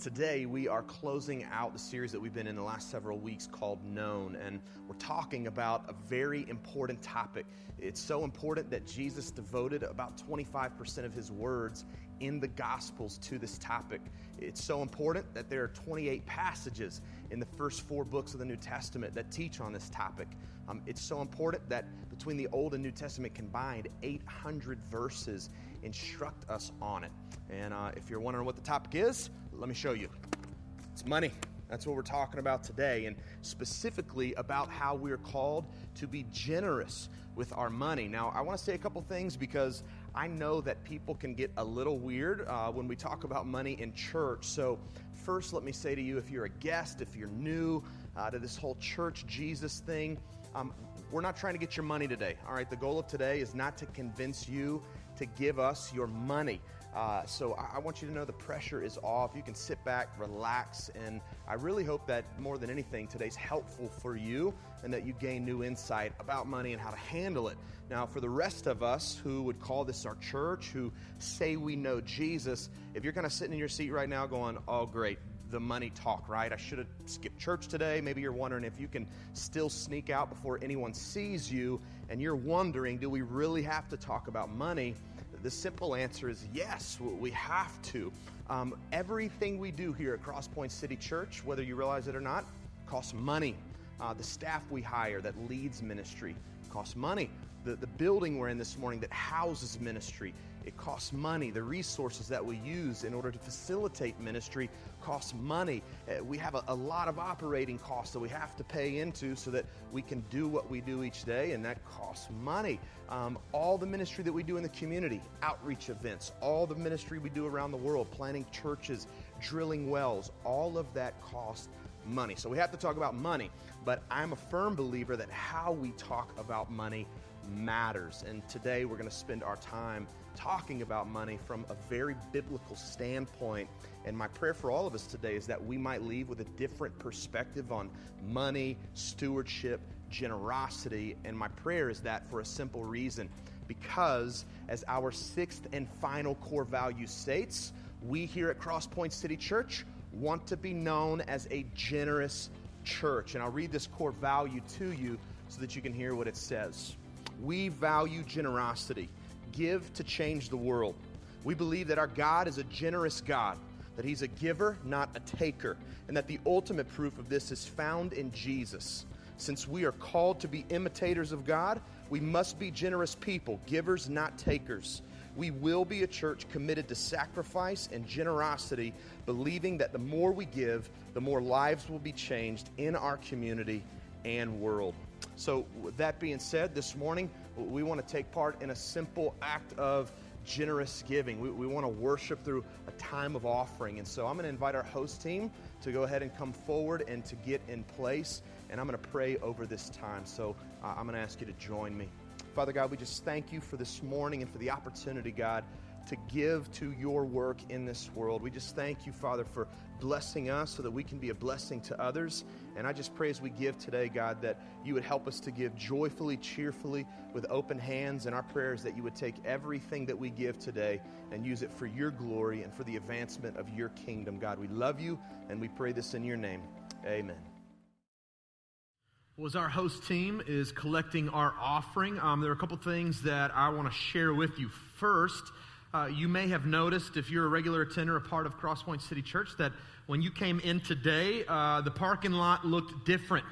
today we are closing out the series that we've been in the last several weeks called Known, and we're talking about a very important topic. It's so important that Jesus devoted about 25% of his words in the Gospels to this topic. It's so important that there are 28 passages in the first four books of the New Testament that teach on this topic. Um, it's so important that between the Old and New Testament combined, 800 verses instruct us on it. And uh, if you're wondering what the topic is, let me show you. It's money. That's what we're talking about today, and specifically about how we're called to be generous with our money. Now, I want to say a couple things because I know that people can get a little weird uh, when we talk about money in church. So, first, let me say to you if you're a guest, if you're new uh, to this whole church Jesus thing, um, we're not trying to get your money today. All right, the goal of today is not to convince you to give us your money. Uh, so I, I, want you to know the pressure is off. You can sit back, relax, and I really hope that more than anything, today's helpful for you and that you gain new insight about money and how to handle it. Now, for the rest of us who would call this our church, who say we know Jesus, if you're kind of sitting in your seat right now going, oh, great, the money talk, right? I should have skipped church today. Maybe you're wondering if you can still sneak out before anyone sees you, and you're wondering, do we really have to talk about money? The simple answer is yes, we have to. Um, everything we do here at Crosspoint City Church, whether you realize it or not, costs money. Uh, the staff we hire that leads ministry costs money. The, the building we're in this morning that houses ministry it costs money. The resources that we use in order to facilitate ministry costs money. Uh, we have a, a, lot of operating costs that we have to pay into so that we can do what we do each day, and that costs money. Um, all the ministry that we do in the community, outreach events, all the ministry we do around the world, planting churches, drilling wells, all of that costs money. So we have to talk about money, but I'm a firm believer that how we talk about money matters. And today we're going to spend our time talking about money from a very biblical standpoint. And my prayer for all of us today is that we might leave with a different perspective on money, stewardship, generosity. And my prayer is that for a simple reason because, as our sixth and final core value states, we here at Crosspoint City Church want to be known as a generous church. And I'll read this core value to you so that you can hear what it says. We value generosity give to change the world. We believe that our God is a generous God, that He's a giver, not a taker, and that the ultimate proof of this is found in Jesus. Since we are called to be imitators of God, we must be generous people, givers, not takers. We will be a church committed to sacrifice and generosity, believing that the more we give, the more lives will be changed in our community and world. So, with that being said, this morning we want to take part in a simple act of generous giving. We, we want to worship through a time of offering. And so I'm going to invite our host team to go ahead and come forward and to get in place. And I'm going to pray over this time. So uh, I'm going to ask you to join me. Father God, we just thank you for this morning and for the opportunity, God, to give to your work in this world. We just thank you, Father, for blessing us so that we can be a blessing to others. And I just pray as we give today, God, that you would help us to give joyfully, cheerfully, with open hands. And our prayers that you would take everything that we give today and use it for your glory and for the advancement of your kingdom. God, we love you and we pray this in your name. Amen. Well, as our host team is collecting our offering, um, there are a couple things that I want to share with you. First, uh, you may have noticed, if you're a regular attender, a part of Crosspoint City Church, that when you came in today, uh, the parking lot looked different.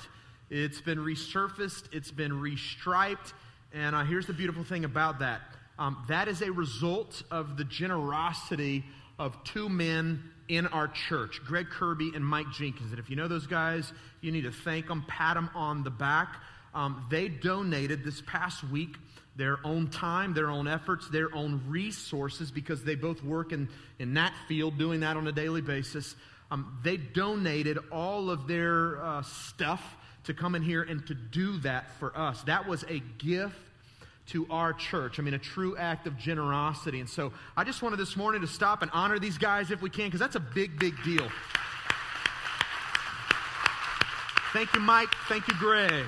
It's been resurfaced, it's been restriped, and uh, here's the beautiful thing about that um, that is a result of the generosity of two men in our church, Greg Kirby and Mike Jenkins. And if you know those guys, you need to thank them, pat them on the back. Um, they donated this past week their own time, their own efforts, their own resources, because they both work in, in that field, doing that on a daily basis. Um, they donated all of their uh, stuff to come in here and to do that for us. That was a gift to our church. I mean, a true act of generosity. And so I just wanted this morning to stop and honor these guys if we can, because that's a big, big deal. Thank you, Mike. Thank you, Greg.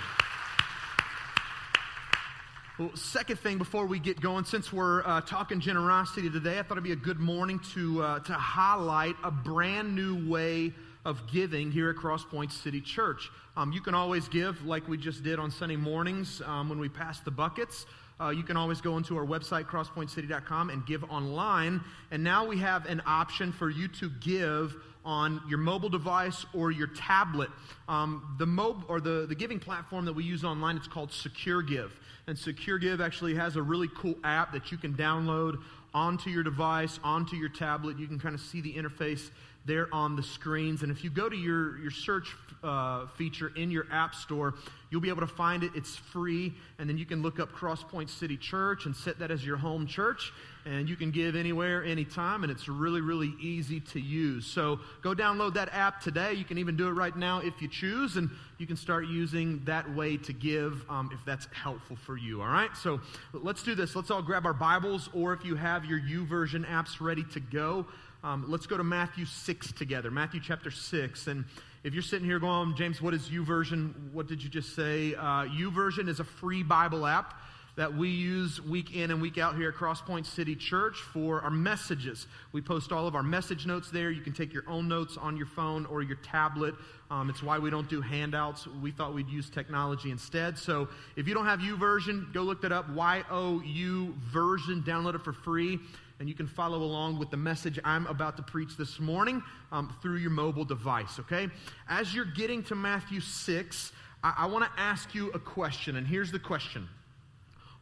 Well, second thing before we get going, since we're uh, talking generosity today, I thought it'd be a good morning to, uh, to highlight a brand new way of giving here at Crosspoint City Church. Um, you can always give like we just did on Sunday mornings um, when we passed the buckets. Uh, you can always go into our website, crosspointcity.com, and give online. And now we have an option for you to give on your mobile device or your tablet. Um, the mob or the, the giving platform that we use online, it's called SecureGive. And SecureGive actually has a really cool app that you can download onto your device, onto your tablet. You can kind of see the interface there on the screens. And if you go to your, your search uh, feature in your app store, you'll be able to find it. It's free. And then you can look up Crosspoint City Church and set that as your home church and you can give anywhere, anytime, and it's really, really easy to use. So go download that app today. You can even do it right now if you choose, and you can start using that way to give um, if that's helpful for you. All right? So let's do this. Let's all grab our Bibles, or if you have your YouVersion apps ready to go, um, let's go to Matthew 6 together. Matthew chapter 6. And if you're sitting here going, James, what is YouVersion? What did you just say? Uh, YouVersion is a free Bible app that we use week in and week out here at Crosspoint City Church for our messages. We post all of our message notes there. You can take your own notes on your phone or your tablet. Um, it's why we don't do handouts. We thought we'd use technology instead. So if you don't have YouVersion, go look that up. Y O U version. Download it for free. And you can follow along with the message I'm about to preach this morning um, through your mobile device, okay? As you're getting to Matthew 6, I, I want to ask you a question. And here's the question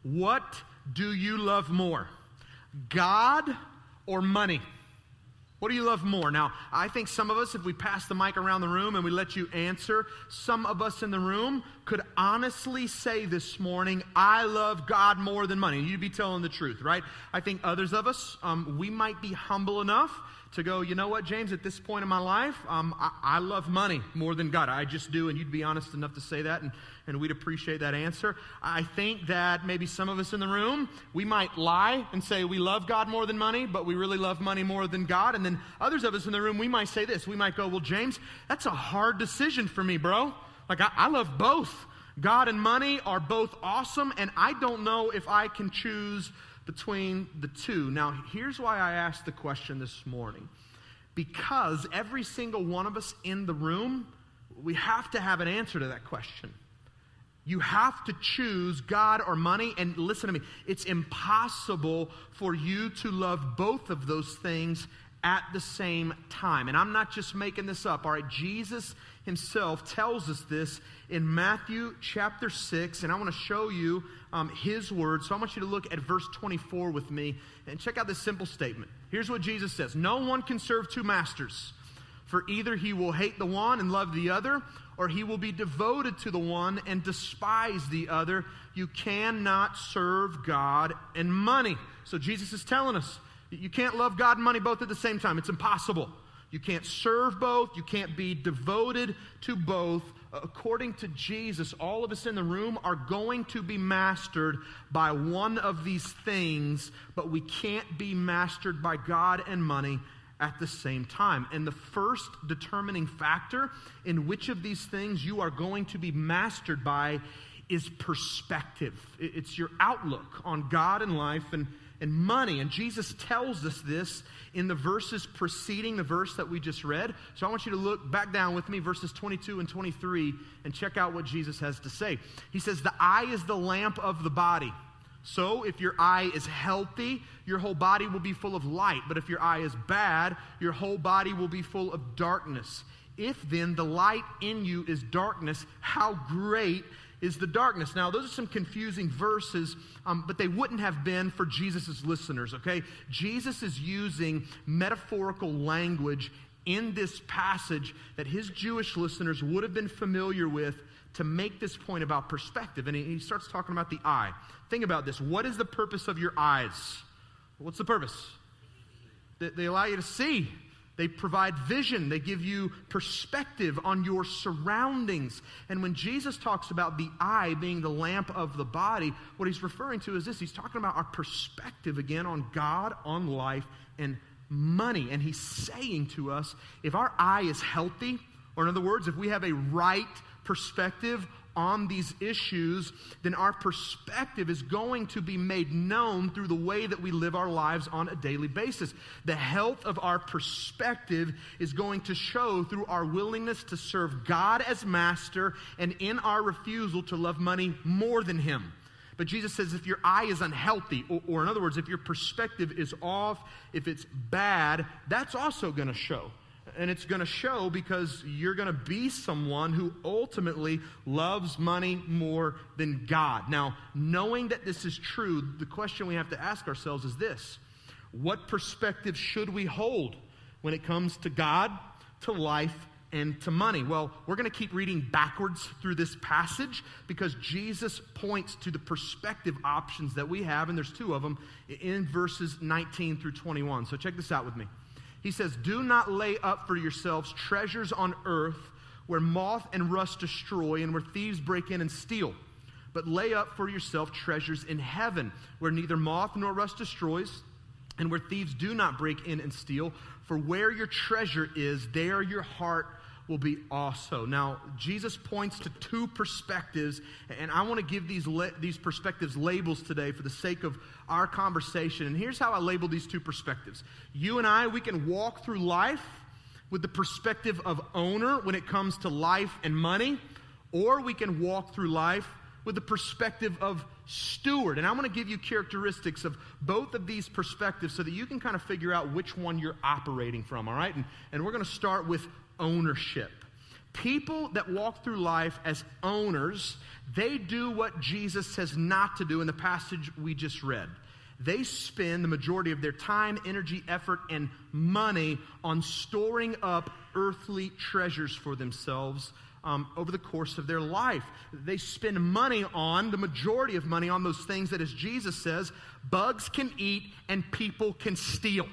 what do you love more, God or money? What do you love more? Now, I think some of us, if we pass the mic around the room and we let you answer, some of us in the room could honestly say this morning, I love God more than money. You'd be telling the truth, right? I think others of us, um, we might be humble enough to go, you know what, James, at this point in my life, um, I, I, love money more than God. I just do, and you'd be honest enough to say that, and, and we'd appreciate that answer. I think that maybe some of us in the room, we might lie and say we love God more than money, but we really love money more than God. And then others of us in the room, we might say this. We might go, well, James, that's a hard decision for me, bro. Like, I, I love both. God and money are both awesome, and I don't know if I can choose between the two. Now, here's why I asked the question this morning. Because every single one of us in the room, we have to have an answer to that question. You have to choose God or money. And listen to me, it's impossible for you to love both of those things at the same time. And I'm not just making this up, all right? Jesus himself tells us this in Matthew chapter 6, and I want to show you um, his words. So I want you to look at verse 24 with me and check out this simple statement. Here's what Jesus says No one can serve two masters, for either he will hate the one and love the other, or he will be devoted to the one and despise the other. You cannot serve God and money. So Jesus is telling us you can't love God and money both at the same time. It's impossible. You can't serve both. You can't be devoted to both. According to Jesus, all of us in the room are going to be mastered by one of these things, but we can't be mastered by God and money at the same time. And the first determining factor in which of these things you are going to be mastered by is perspective. It's your outlook on God and life and and money. And Jesus tells us this in the verses preceding the verse that we just read. So I want you to look back down with me, verses 22 and 23, and check out what Jesus has to say. He says, The eye is the lamp of the body. So if your eye is healthy, your whole body will be full of light. But if your eye is bad, your whole body will be full of darkness. If then the light in you is darkness, how great is the darkness. Now, those are some confusing verses, um, but they wouldn't have been for Jesus' listeners, okay? Jesus is using metaphorical language in this passage that his Jewish listeners would have been familiar with to make this point about perspective. And he starts talking about the eye. Think about this. What is the purpose of your eyes? What's the purpose? They allow you to see. They provide vision. They give you perspective on your surroundings. And when Jesus talks about the eye being the lamp of the body, what he's referring to is this. He's talking about our perspective again on God, on life, and money. And he's saying to us if our eye is healthy, or in other words, if we have a right perspective on these issues, then our perspective is going to be made known through the way that we live our lives on a daily basis. The health of our perspective is going to show through our willingness to serve God as master and in our refusal to love money more than Him. But Jesus says if your eye is unhealthy, or, or in other words, if your perspective is off, if it's bad, that's also going to show. And it's going to show because you're going to be someone who ultimately loves money more than God. Now, knowing that this is true, the question we have to ask ourselves is this What perspective should we hold when it comes to God, to life, and to money? Well, we're going to keep reading backwards through this passage because Jesus points to the perspective options that we have, and there's two of them in verses 19 through 21. So check this out with me. He says, Do not lay up for yourselves treasures on earth where moth and rust destroy and where thieves break in and steal. But lay up for yourself treasures in heaven where neither moth nor rust destroys and where thieves do not break in and steal. For where your treasure is, there your heart will be also. Now, Jesus points to two perspectives, and I want to give these, la- these perspectives labels today for the sake of our conversation. And here's how I label these two perspectives. You and I, we can walk through life with the perspective of owner when it comes to life and money, or we can walk through life with the perspective of steward. And I want to give you characteristics of both of these perspectives so that you can kind of figure out which one you're operating from, all right? And, and we're going to start with ownership. People that walk through life as owners, they do what Jesus says not to do in the passage we just read. They spend the majority of their time, energy, effort, and money on storing up earthly treasures for themselves um, over the course of their life. They spend money on, the majority of money, on those things that, as Jesus says, bugs can eat and people can steal.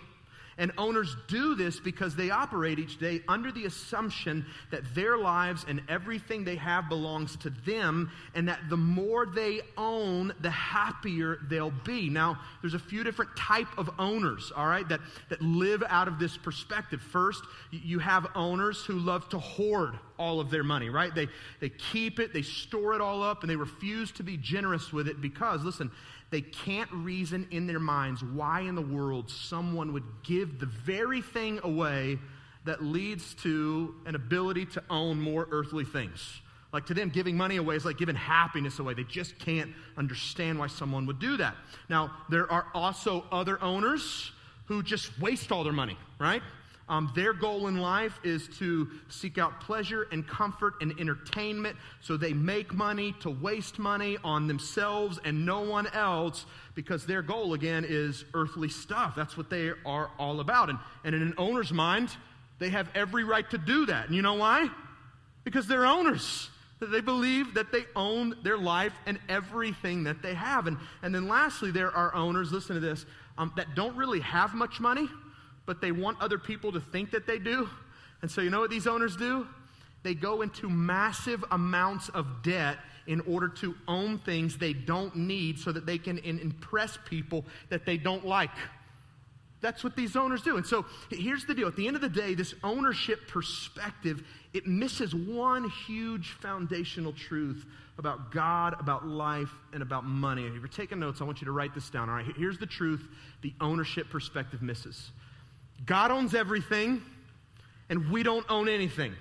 And owners do this because they operate each day under the assumption that their lives and everything they have belongs to them, and that the more they own, the happier they'll be. Now, there's a few different type of owners, all right, that, that live out of this perspective. First, you have owners who love to hoard all of their money, right? They, they keep it, they store it all up, and they refuse to be generous with it because, listen, they can't reason in their minds why in the world someone would give the very thing away that leads to an ability to own more earthly things. Like to them, giving money away is like giving happiness away. They just can't understand why someone would do that. Now, there are also other owners who just waste all their money, right? Um, their goal in life is to seek out pleasure and comfort and entertainment. So they make money to waste money on themselves and no one else because their goal, again, is earthly stuff. That's what they are all about. And, and in an owner's mind, they have every right to do that. And you know why? Because they're owners. They believe that they own their life and everything that they have. And, and then lastly, there are owners, listen to this, um, that don't really have much money but they want other people to think that they do. And so, you know what these owners do? They go into massive amounts of debt in order to own things they don't need so that they can impress people that they don't like. That's what these owners do. And so here's the deal. At the end of the day, this ownership perspective, it misses one huge foundational truth about God, about life, and about money. If you're taking notes, I want you to write this down. All right, here's the truth the ownership perspective misses. God owns everything, and we don't own anything.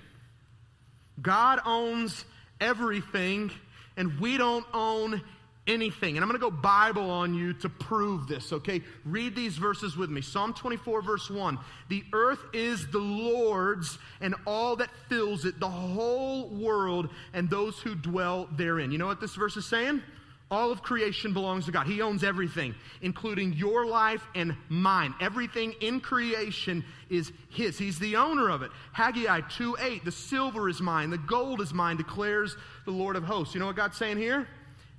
God owns everything, and we don't own anything. And I'm going to go Bible on you to prove this, okay? Read these verses with me. Psalm 24, verse 1. The earth is the Lord's and all that fills it, the whole world and those who dwell therein. You know what this verse is saying? All of creation belongs to God. He owns everything, including your life and mine. Everything in creation is His. He's the owner of it. Haggai 2 8, the silver is mine, the gold is mine, declares the Lord of hosts. You know what God's saying here?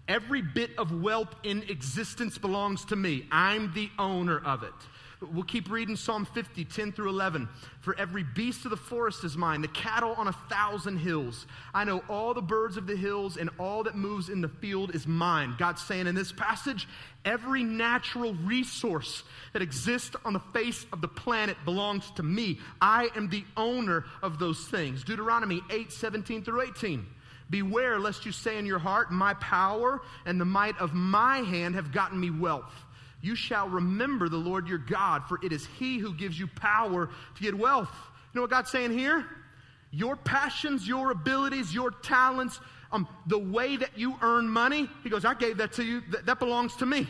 Every bit of wealth in existence belongs to me. I'm the owner of it. We'll keep reading Psalm 50, 10 through 11. For every beast of the forest is mine, the cattle on a thousand hills. I know all the birds of the hills, and all that moves in the field is mine. God's saying in this passage, every natural resource that exists on the face of the planet belongs to me. I am the owner of those things. Deuteronomy 8, 17 through 18. Beware lest you say in your heart, My power and the might of my hand have gotten me wealth. You shall remember the Lord your God, for it is he who gives you power to get wealth. You know what God's saying here? Your passions, your abilities, your talents, um, the way that you earn money, he goes, I gave that to you. Th- that belongs to me.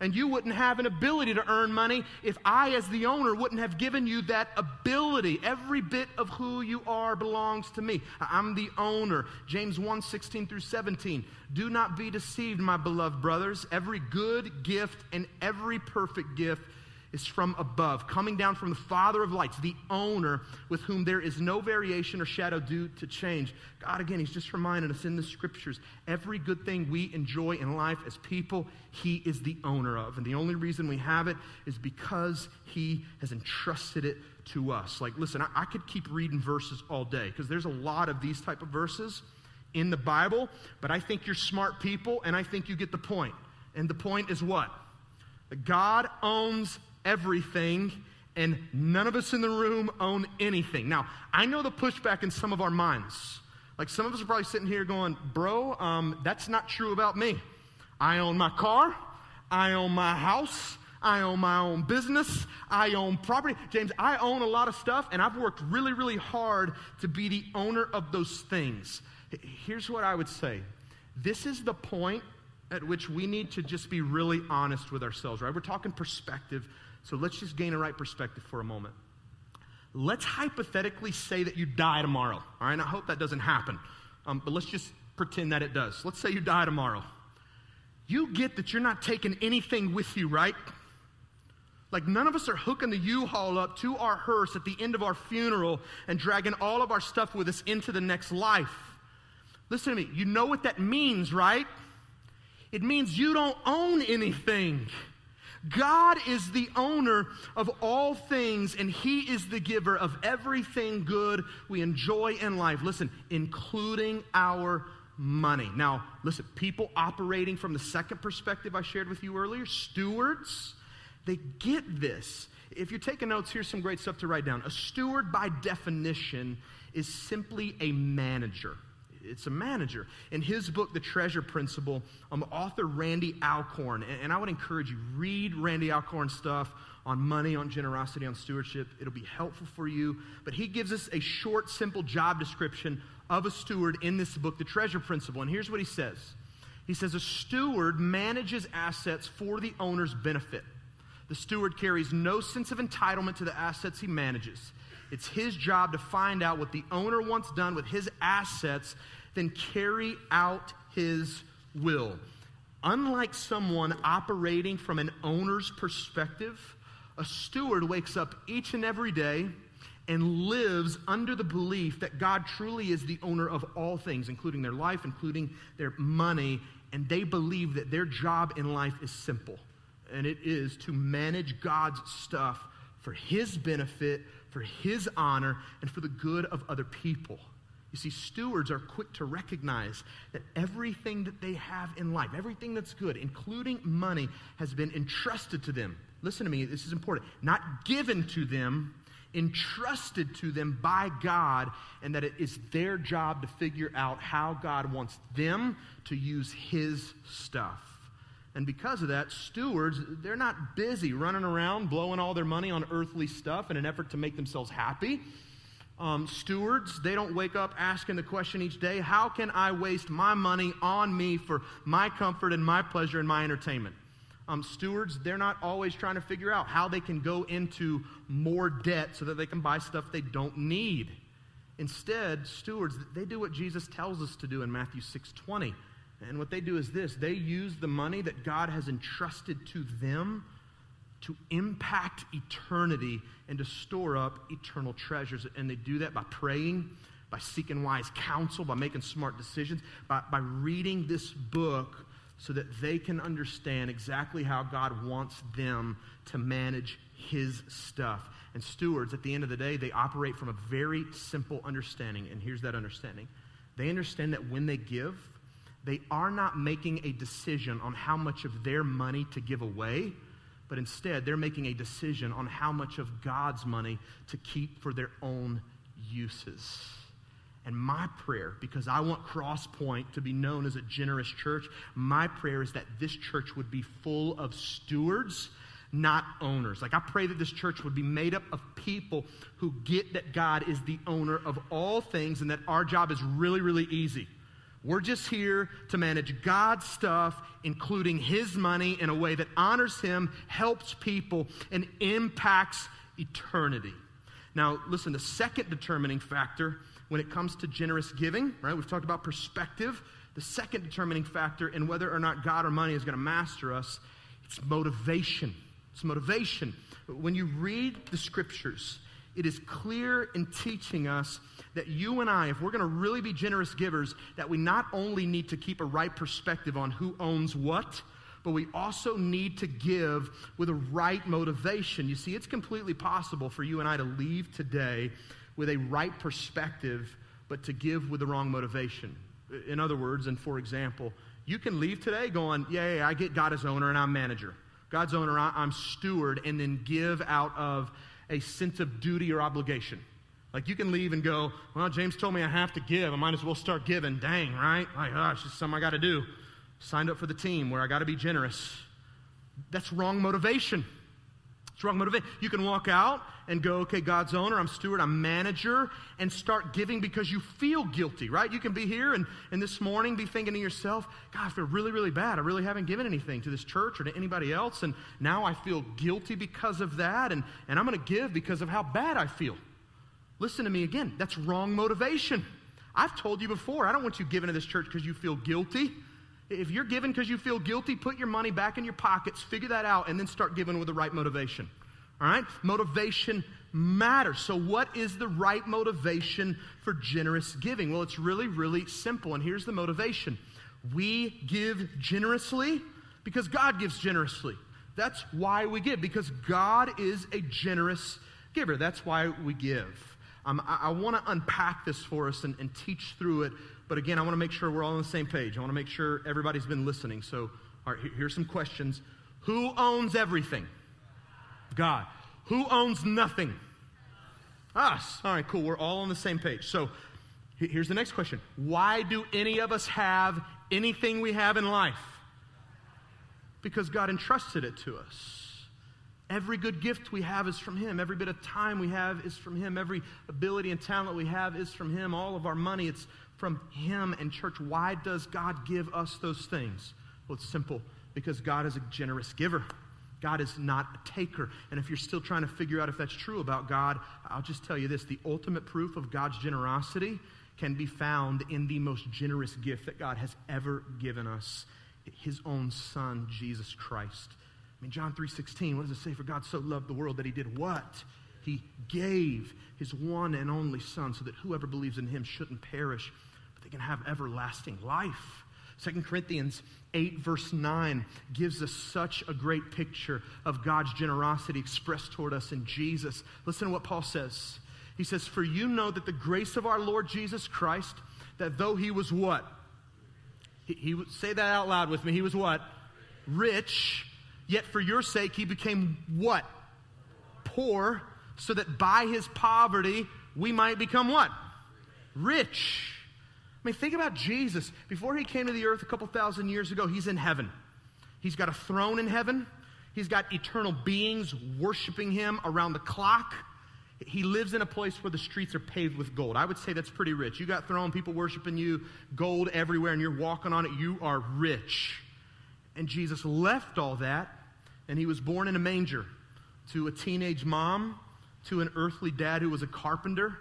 And you wouldn't have an ability to earn money if I, as the owner, wouldn't have given you that ability. Every bit of who you are belongs to me. I'm the owner. James 1 16 through 17. Do not be deceived, my beloved brothers. Every good gift and every perfect gift is from above, coming down from the Father of lights, the owner with whom there is no variation or shadow due to change. God, again, He's just reminding us in the scriptures every good thing we enjoy in life as people, He is the owner of. And the only reason we have it is because He has entrusted it to us. Like, listen, I, I could keep reading verses all day because there's a lot of these type of verses in the Bible, but I think you're smart people and I think you get the point. And the point is what? God owns everything, and none of us in the room own anything. Now, I know the pushback in some of our minds. Like some of us are probably sitting here going, Bro, um, that's not true about me. I own my car, I own my house. I own my own business. I own property. James, I own a lot of stuff, and I've worked really, really hard to be the owner of those things. Here's what I would say this is the point at which we need to just be really honest with ourselves, right? We're talking perspective. So let's just gain a right perspective for a moment. Let's hypothetically say that you die tomorrow. All right, I hope that doesn't happen. Um, but let's just pretend that it does. Let's say you die tomorrow. You get that you're not taking anything with you, right? Like, none of us are hooking the U Haul up to our hearse at the end of our funeral and dragging all of our stuff with us into the next life. Listen to me. You know what that means, right? It means you don't own anything. God is the owner of all things, and He is the giver of everything good we enjoy in life. Listen, including our money. Now, listen, people operating from the second perspective I shared with you earlier, stewards, they get this. If you're taking notes, here's some great stuff to write down. A steward, by definition, is simply a manager it's a manager. In his book, The Treasure Principle, um, author Randy Alcorn, and, and I would encourage you, read Randy Alcorn's stuff on money, on generosity, on stewardship. It'll be helpful for you. But he gives us a short, simple job description of a steward in this book, The Treasure Principle. And here's what he says He says, A steward manages assets for the owner's benefit. The steward carries no sense of entitlement to the assets he manages. It's his job to find out what the owner wants done with his assets, then carry out his will. Unlike someone operating from an owner's perspective, a steward wakes up each and every day and lives under the belief that God truly is the owner of all things, including their life, including their money, and they believe that their job in life is simple, and it is to manage God's stuff for His benefit, for His honor, and for the good of other people. You see, stewards are quick to recognize that everything that they have in life, everything that's good, including money, has been entrusted to them. Listen to me, this is important. Not given to them, entrusted to them by God, and that it is their job to figure out how God wants them to use His stuff. And because of that, stewards, they're not busy running around blowing all their money on earthly stuff in an effort to make themselves happy. Um, stewards, they don't wake up asking the question each day, how can I waste my money on me for my comfort and my pleasure and my entertainment? Um, stewards, they're not always trying to figure out how they can go into more debt so that they can buy stuff they don't need. Instead, stewards, they do what Jesus tells us to do in Matthew 6:20. And what they do is this they use the money that God has entrusted to them to impact eternity and to store up eternal treasures. And they do that by praying, by seeking wise counsel, by making smart decisions, by, by reading this book so that they can understand exactly how God wants them to manage His stuff. And stewards, at the end of the day, they operate from a very simple understanding. And here's that understanding they understand that when they give, they are not making a decision on how much of their money to give away, but instead they're making a decision on how much of God's money to keep for their own uses. And my prayer, because I want Crosspoint to be known as a generous church, my prayer is that this church would be full of stewards, not owners. Like, I pray that this church would be made up of people who get that God is the owner of all things and that our job is really, really easy. We're just here to manage God's stuff, including His money, in a way that honors Him, helps people, and impacts eternity. Now, listen, the second determining factor when it comes to generous giving, right? We've talked about perspective. The second determining factor in whether or not God or money is going to master us, it's motivation. It's motivation. When you read the scriptures, it is clear in teaching us that you and I, if we're going to really be generous givers, that we not only need to keep a right perspective on who owns what, but we also need to give with a right motivation. You see, it's completely possible for you and I to leave today with a right perspective, but to give with the wrong motivation. In other words, and for example, you can leave today going, Yeah, yeah I get God as owner and I'm manager. God's owner, I'm steward, and then give out of a sense of duty or obligation. Like you can leave and go, well, James told me I have to give. I might as well start giving. Dang, right? Like, oh, it's just something I got to do. Signed up for the team where I got to be generous. That's wrong motivation. It's wrong motivation. You can walk out and go, okay, God's owner, I'm steward, I'm manager, and start giving because you feel guilty, right? You can be here and, and this morning be thinking to yourself, God, I feel really, really bad. I really haven't given anything to this church or to anybody else, and now I feel guilty because of that, and, and I'm going to give because of how bad I feel. Listen to me again. That's wrong motivation. I've told you before, I don't want you giving to this church because you feel guilty. If you're giving because you feel guilty, put your money back in your pockets, figure that out, and then start giving with the right motivation. All right? Motivation matters. So, what is the right motivation for generous giving? Well, it's really, really simple. And here's the motivation we give generously because God gives generously. That's why we give, because God is a generous giver. That's why we give. Um, I, I want to unpack this for us and, and teach through it. But again, I want to make sure we're all on the same page. I want to make sure everybody's been listening. So, all right, here's some questions. Who owns everything? God. Who owns nothing? Us. All right, cool. We're all on the same page. So, here's the next question Why do any of us have anything we have in life? Because God entrusted it to us. Every good gift we have is from Him. Every bit of time we have is from Him. Every ability and talent we have is from Him. All of our money, it's from Him. And, church, why does God give us those things? Well, it's simple because God is a generous giver. God is not a taker. And if you're still trying to figure out if that's true about God, I'll just tell you this the ultimate proof of God's generosity can be found in the most generous gift that God has ever given us His own Son, Jesus Christ. I mean, John 3.16, what does it say? For God so loved the world that he did what? He gave his one and only Son so that whoever believes in him shouldn't perish, but they can have everlasting life. 2 Corinthians 8, verse 9, gives us such a great picture of God's generosity expressed toward us in Jesus. Listen to what Paul says. He says, For you know that the grace of our Lord Jesus Christ, that though he was what? He, he say that out loud with me. He was what? Rich Yet for your sake, he became what? Poor, so that by his poverty, we might become what? Rich. I mean, think about Jesus. Before he came to the earth a couple thousand years ago, he's in heaven. He's got a throne in heaven. He's got eternal beings worshiping him around the clock. He lives in a place where the streets are paved with gold. I would say that's pretty rich. You got throne, people worshiping you, gold everywhere, and you're walking on it. You are rich. And Jesus left all that and he was born in a manger to a teenage mom, to an earthly dad who was a carpenter.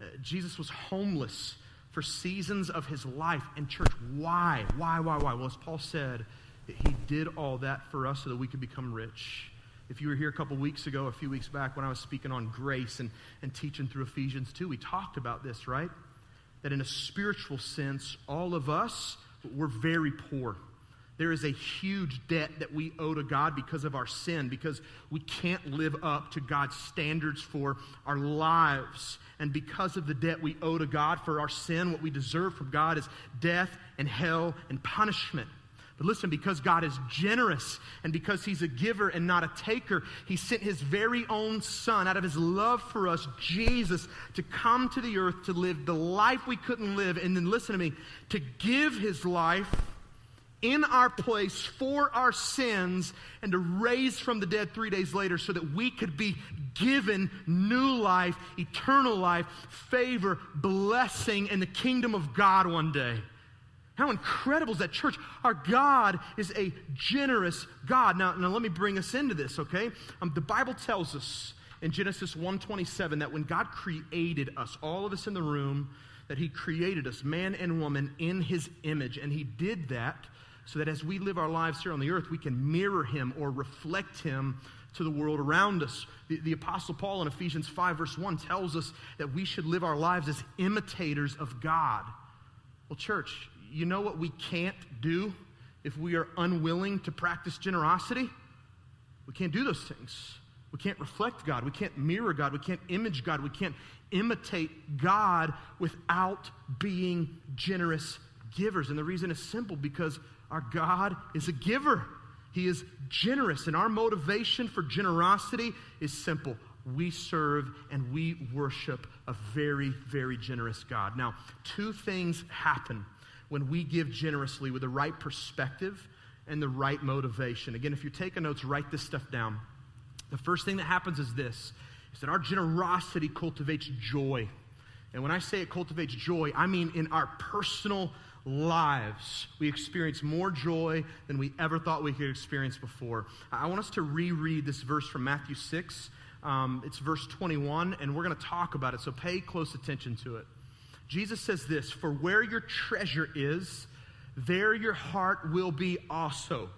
Uh, Jesus was homeless for seasons of his life. And, church, why? Why, why, why? Well, as Paul said, he did all that for us so that we could become rich. If you were here a couple weeks ago, a few weeks back, when I was speaking on grace and, and teaching through Ephesians 2, we talked about this, right? That in a spiritual sense, all of us, we're very poor. There is a huge debt that we owe to God because of our sin, because we can't live up to God's standards for our lives. And because of the debt we owe to God for our sin, what we deserve from God is death and hell and punishment. But listen, because God is generous and because He's a giver and not a taker, He sent His very own Son out of His love for us, Jesus, to come to the earth to live the life we couldn't live. And then listen to me, to give His life in our place for our sins and to raise from the dead three days later so that we could be given new life, eternal life, favor, blessing, and the kingdom of God one day. How incredible is that church? Our God is a generous God. Now, now let me bring us into this, okay? Um, the Bible tells us in Genesis 1:27 that when God created us, all of us in the room, that He created us, man and woman, in His image, and He did that so that as we live our lives here on the earth, we can mirror Him or reflect Him to the world around us. The, the, Apostle Paul in Ephesians 5, verse 1 tells us that we should live our lives as imitators of God. Well, church, you know what we can't do if we are unwilling to practice generosity? We can't do those things. We can't reflect God. We can't mirror God. We can't image God. We can't imitate God without being generous givers. And the reason is simple because our God is a giver. He is generous. And our motivation for generosity is simple. We serve and we worship a very, very generous God. Now, two things happen when we give generously with the right perspective and the right motivation. Again, if you're taking notes, write this stuff down. The first thing that happens is this is that our generosity cultivates joy. And when I say it cultivates joy, I mean in our personal lives, we experience more joy than we ever thought we could experience before. I want us to reread this verse from Matthew 6. Um, it's verse 21, and we're going to talk about it, so pay close attention to it. Jesus says this For where your treasure is, there your heart will be also.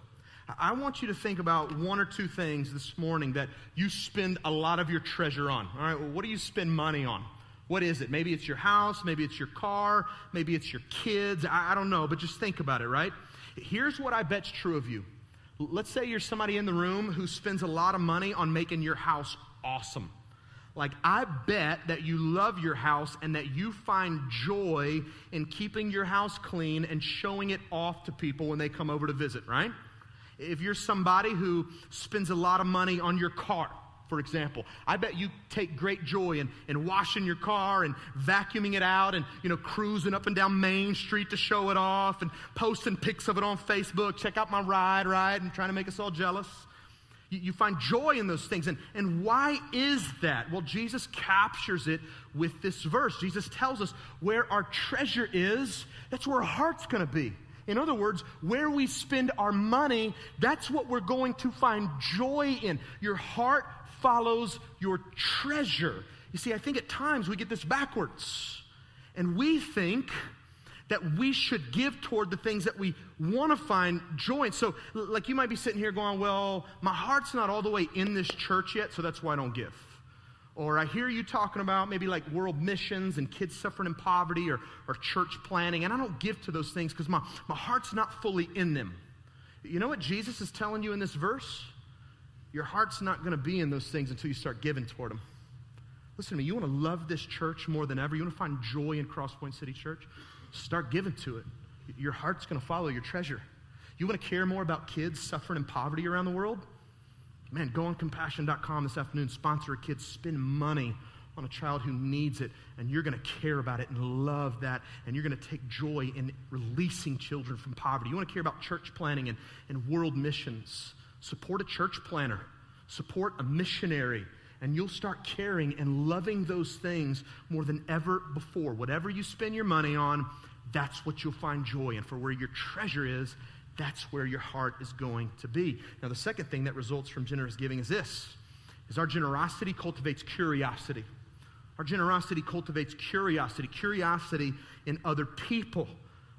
I want you to think about one or two things this morning that you spend a lot of your treasure on. All right, well, what do you spend money on? What is it? Maybe it's your house, maybe it's your car, maybe it's your kids. I, I don't know, but just think about it, right? Here's what I bet's true of you. Let's say you're somebody in the room who spends a lot of money on making your house awesome. Like, I bet that you love your house and that you find joy in keeping your house clean and showing it off to people when they come over to visit, right? If you're somebody who spends a lot of money on your car, for example. I bet you take great joy in, in washing your car and vacuuming it out and, you know, cruising up and down Main Street to show it off and posting pics of it on Facebook. Check out my ride, right? And trying to make us all jealous. You, you find joy in those things. And, and why is that? Well, Jesus captures it with this verse. Jesus tells us where our treasure is, that's where our heart's going to be. In other words, where we spend our money, that's what we're going to find joy in. Your heart follows your treasure. You see, I think at times we get this backwards. And we think that we should give toward the things that we want to find joy in. So, like, you might be sitting here going, Well, my heart's not all the way in this church yet, so that's why I don't give. Or I hear you talking about maybe like world missions and kids suffering in poverty or, or church planting, and I don't give to those things because my, my heart's not fully in them. You know what Jesus is telling you in this verse? Your heart's not going to be in those things until you start giving toward them. Listen to me, you want to love this church more than ever? You want to find joy in Crosspoint City Church? Start giving to it. Your heart's going to follow your treasure. You want to care more about kids suffering in poverty around the world? Man, go on compassion.com this afternoon, sponsor a kid, spend money on a child who needs it, and you're going to care about it and love that, and you're going to take joy in releasing children from poverty. You want to care about church planting and, and world missions. Support a church planter, support a missionary, and you'll start caring and loving those things more than ever before. Whatever you spend your money on, that's what you'll find joy in. For where your treasure is, that's where your heart is going to be. Now, the second thing that results from generous giving is this is our generosity cultivates curiosity. Our generosity cultivates curiosity, curiosity in other people.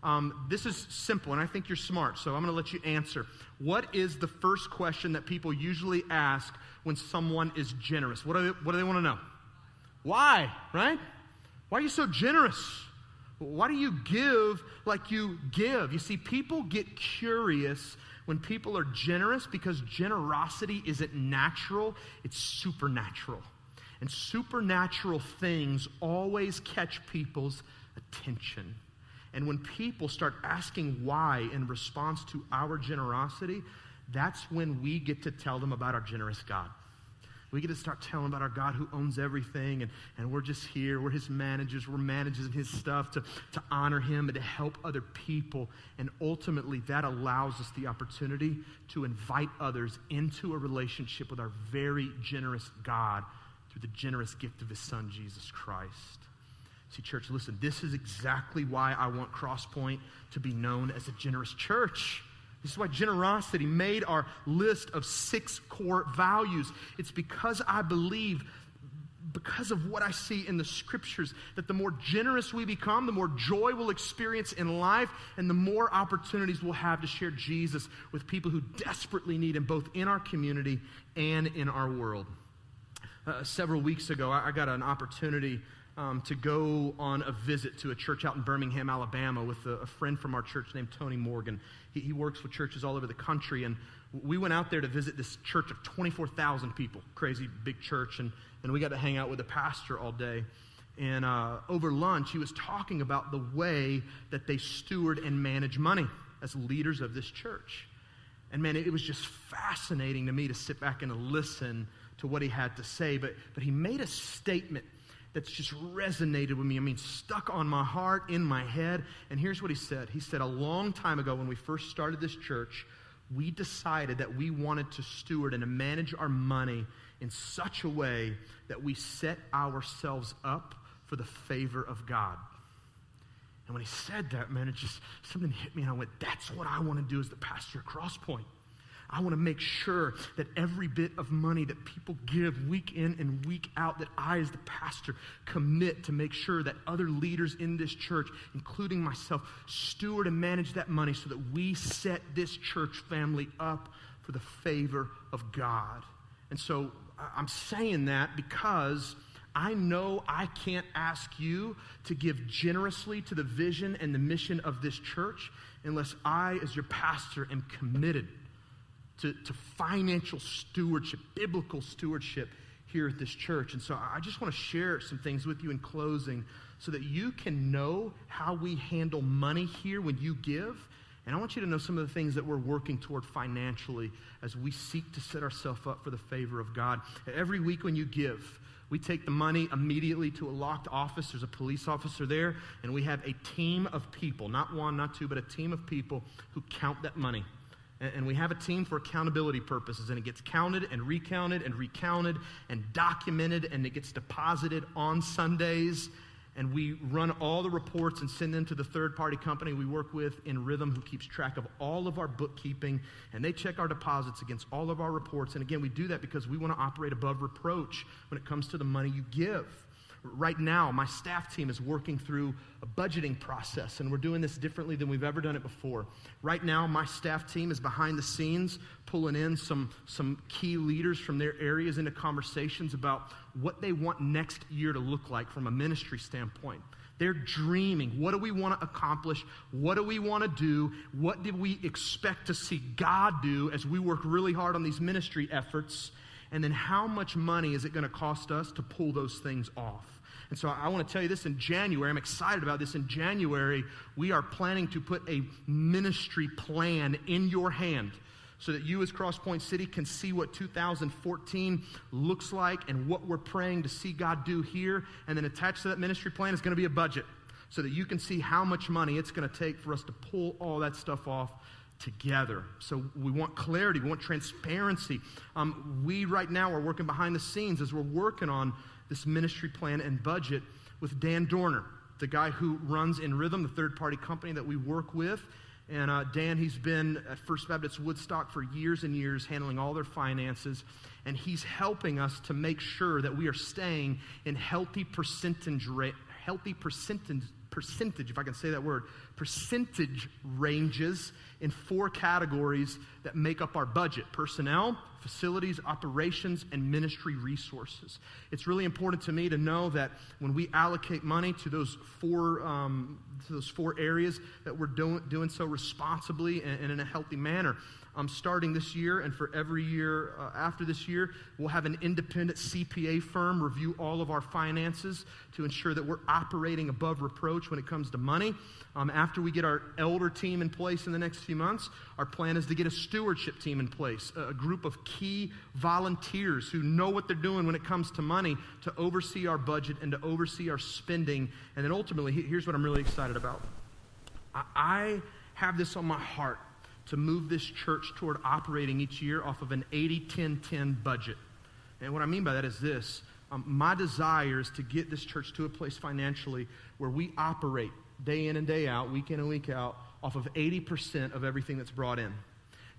Um, this is simple, and I think you're smart, so I'm going to let you answer. What is the first question that people usually ask when someone is generous? What they, what do they want to know? Why, right? Why are you so generous? Why do you give like you give? You see, people get curious when people are generous because generosity isn't natural, it's supernatural. And supernatural things always catch people's attention. And when people start asking why in response to our generosity, that's when we get to tell them about our generous God. We get to start telling about our God who owns everything, and, and we're just here. We're his managers. We're managing his stuff to, to honor him and to help other people. And ultimately, that allows us the opportunity to invite others into a relationship with our very generous God through the generous gift of his son, Jesus Christ. See, church, listen, this is exactly why I want Crosspoint to be known as a generous church. This is why generosity made our list of six core values. It's because I believe, because of what I see in the scriptures, that the more generous we become, the more joy we'll experience in life, and the more opportunities we'll have to share Jesus with people who desperately need Him, both in our community and in our world. Uh, several weeks ago, I, I got an opportunity um, to go on a visit to a church out in Birmingham, Alabama, with a, a friend from our church named Tony Morgan. He, he, works with churches all over the country, and we went out there to visit this church of 24,000 people, crazy big church, and, and we got to hang out with the pastor all day. And uh, over lunch, he was talking about the way that they steward and manage money as leaders of this church. And man, it was just fascinating to me to sit back and listen to what he had to say. But, but he made a statement that's just resonated with me. I mean, stuck on my heart, in my head. And here's what he said He said, A long time ago, when we first started this church, we decided that we wanted to steward and to manage our money in such a way that we set ourselves up for the favor of God. And when he said that, man, it just something hit me, and I went, That's what I want to do as the pastor at Crosspoint. I want to make sure that every bit of money that people give week in and week out, that I, as the pastor, commit to make sure that other leaders in this church, including myself, steward and manage that money so that we set this church family up for the favor of God. And so I'm saying that because. I know I can't ask you to give generously to the vision and the mission of this church unless I, as your pastor, am committed to, to financial stewardship, biblical stewardship here at this church. And so I just want to share some things with you in closing so that you can know how we handle money here when you give. And I want you to know some of the things that we're working toward financially as we seek to set ourselves up for the favor of God. Every week when you give, we take the money immediately to a locked office. There's a police officer there, and we have a team of people, not one, not two, but a team of people who count that money. And we have a team for accountability purposes, and it gets counted and recounted and recounted and documented, and it gets deposited on Sundays. And we run all the reports and send them to the third party company we work with in Rhythm, who keeps track of all of our bookkeeping. And they check our deposits against all of our reports. And again, we do that because we want to operate above reproach when it comes to the money you give. Right now, my staff team is working through a budgeting process, and we're doing this differently than we've ever done it before. Right now, my staff team is behind the scenes pulling in some, some key leaders from their areas into conversations about what they want next year to look like from a ministry standpoint. They're dreaming. What do we want to accomplish? What do we want to do? What did we expect to see God do as we work really hard on these ministry efforts? And then how much money is it going to cost us to pull those things off? And so I want to tell you this in January. I'm excited about this. In January, we are planning to put a ministry plan in your hand so that you, as Crosspoint City, can see what 2014 looks like and what we're praying to see God do here. And then attached to that ministry plan is going to be a budget so that you can see how much money it's going to take for us to pull all that stuff off together. So we want clarity, we want transparency. Um, we right now are working behind the scenes as we're working on this ministry plan and budget with Dan Dorner, the guy who runs In Rhythm, the third party company that we work with. And uh, Dan, he's been at First Baptist Woodstock for years and years, handling all their finances. And he's helping us to make sure that we are staying in healthy percentage, ra- healthy percentage, percentage, if I can say that word, percentage ranges in four categories that make up our budget personnel, facilities, operations, and ministry resources. It's really important to me to know that when we allocate money to those four, um, to those four areas, that we're doing, doing so responsibly and, and in a healthy manner. Um, starting this year and for every year uh, after this year, we'll have an independent CPA firm review all of our finances to ensure that we're operating above reproach when it comes to money. Um, after we get our elder team in place in the next few months, our plan is to get a stewardship team in place, a, group of key volunteers who know what they're doing when it comes to money to oversee our budget and to oversee our spending. And then ultimately, here's what I'm really excited about. I have this on my heart to move this church toward operating each year off of an 80 10 10 budget. And what I mean by that is this um, my desire is to get this church to a place financially where we operate day in and day out, week in and week out, off of 80% of everything that's brought in.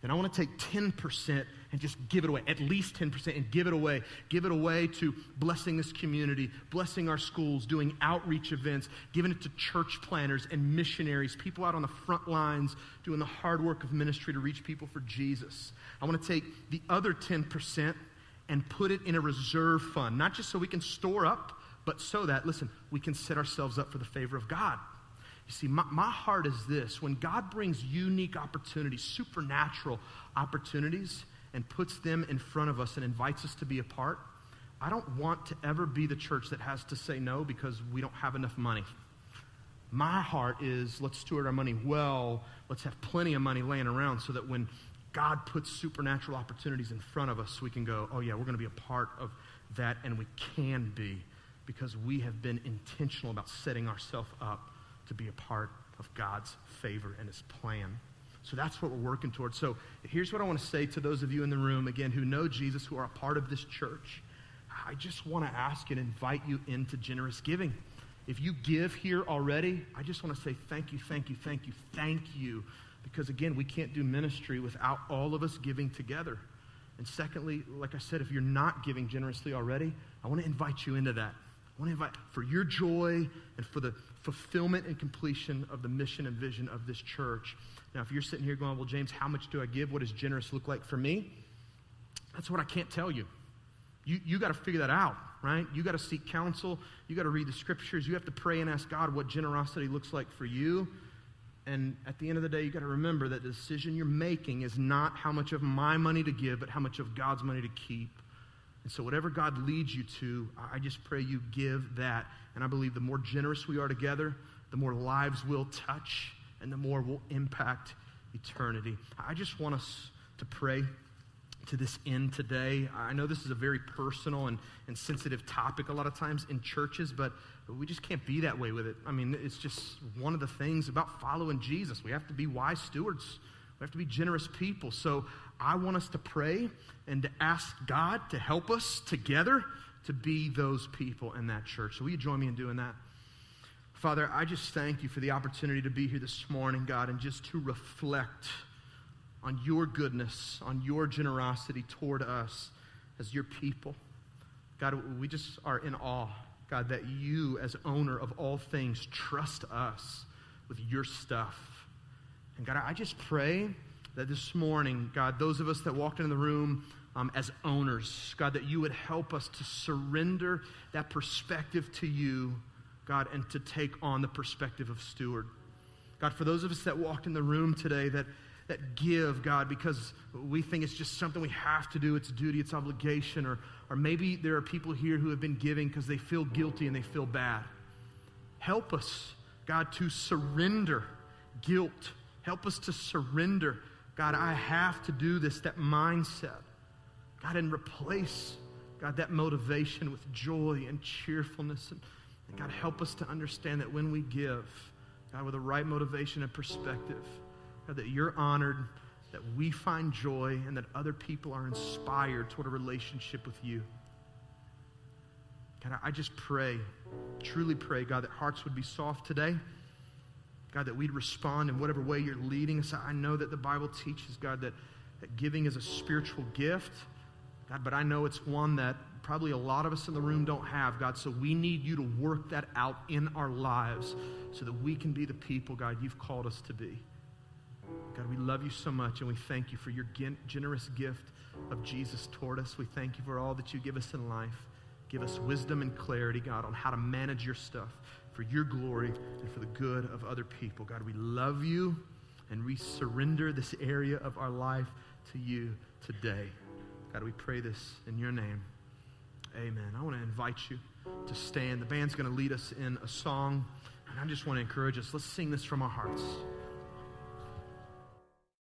And I want to take 10% and just give it away, at least 10%, and give it away. Give it away to blessing this community, blessing our schools, doing outreach events, giving it to church planters and missionaries, people out on the front lines doing the hard work of ministry to reach people for Jesus. I want to take the other 10% and put it in a reserve fund, not just so we can store up, but so that, listen, we can set ourselves up for the favor of God. You see, my, my heart is this when God brings unique opportunities, supernatural opportunities, and puts them in front of us and invites us to be a part, I don't want to ever be the church that has to say no because we don't have enough money. My heart is let's steward our money well, let's have plenty of money laying around so that when God puts supernatural opportunities in front of us, we can go, oh, yeah, we're going to be a part of that, and we can be because we have been intentional about setting ourselves up to be a part of God's favor and his plan. So that's what we're working towards. So here's what I want to say to those of you in the room, again, who know Jesus, who are a part of this church. I just want to ask and invite you into generous giving. If you give here already, I just want to say thank you, thank you, thank you, thank you. Because again, we can't do ministry without all of us giving together. And secondly, like I said, if you're not giving generously already, I want to invite you into that. I want to invite for your joy and for the fulfillment and completion of the mission and vision of this church. Now, if you're sitting here going, well, James, how much do I give? What does generous look like for me? That's what I can't tell you. You, you got to figure that out, right? You got to seek counsel. You got to read the scriptures. You have to pray and ask God what generosity looks like for you. And at the end of the day, you got to remember that the decision you're making is not how much of my money to give, but how much of God's money to keep. And so, whatever God leads you to, I just pray you give that. And I believe the more generous we are together, the more lives we'll touch, and the more we'll impact eternity. I just want us to pray to this end today. I know this is a very personal and, and sensitive topic a lot of times in churches, but we just can't be that way with it. I mean, it's just one of the things about following Jesus. We have to be wise stewards, we have to be generous people. So I want us to pray and to ask God to help us together to be those people in that church. So, will you join me in doing that? Father, I just thank you for the opportunity to be here this morning, God, and just to reflect on your goodness, on your generosity toward us as your people. God, we just are in awe, God, that you, as owner of all things, trust us with your stuff. And God, I just pray that this morning, God, those of us that walked into the room um, as owners, God, that you would help us to surrender that perspective to you, God, and to take on the perspective of steward. God, for those of us that walked in the room today that, that give, God, because we think it's just something we have to do, it's duty, it's obligation, or, or maybe there are people here who have been giving because they feel guilty and they feel bad. Help us, God, to surrender guilt. Help us to surrender God, I have to do this, that mindset. God, and replace, God, that motivation with joy and cheerfulness. And, and God, help us to understand that when we give, God, with the right motivation and perspective, God, that you're honored, that we find joy, and that other people are inspired toward a relationship with you. God, I just pray, truly pray, God, that hearts would be soft today. God, that we'd respond in whatever way you're leading us. I know that the Bible teaches, God, that, that giving is a spiritual gift. God, but I know it's one that probably a lot of us in the room don't have, God. So we need you to work that out in our lives so that we can be the people, God, you've called us to be. God, we love you so much and we thank you for your generous gift of Jesus toward us. We thank you for all that you give us in life. Give us wisdom and clarity, God, on how to manage your stuff for your glory and for the good of other people. God, we love you. and we surrender this area of our life to you today. God, we pray this in your name. Amen. I want to invite you to stand. The band's going to lead us in a song, and I just want to encourage us. Let's sing this from our hearts.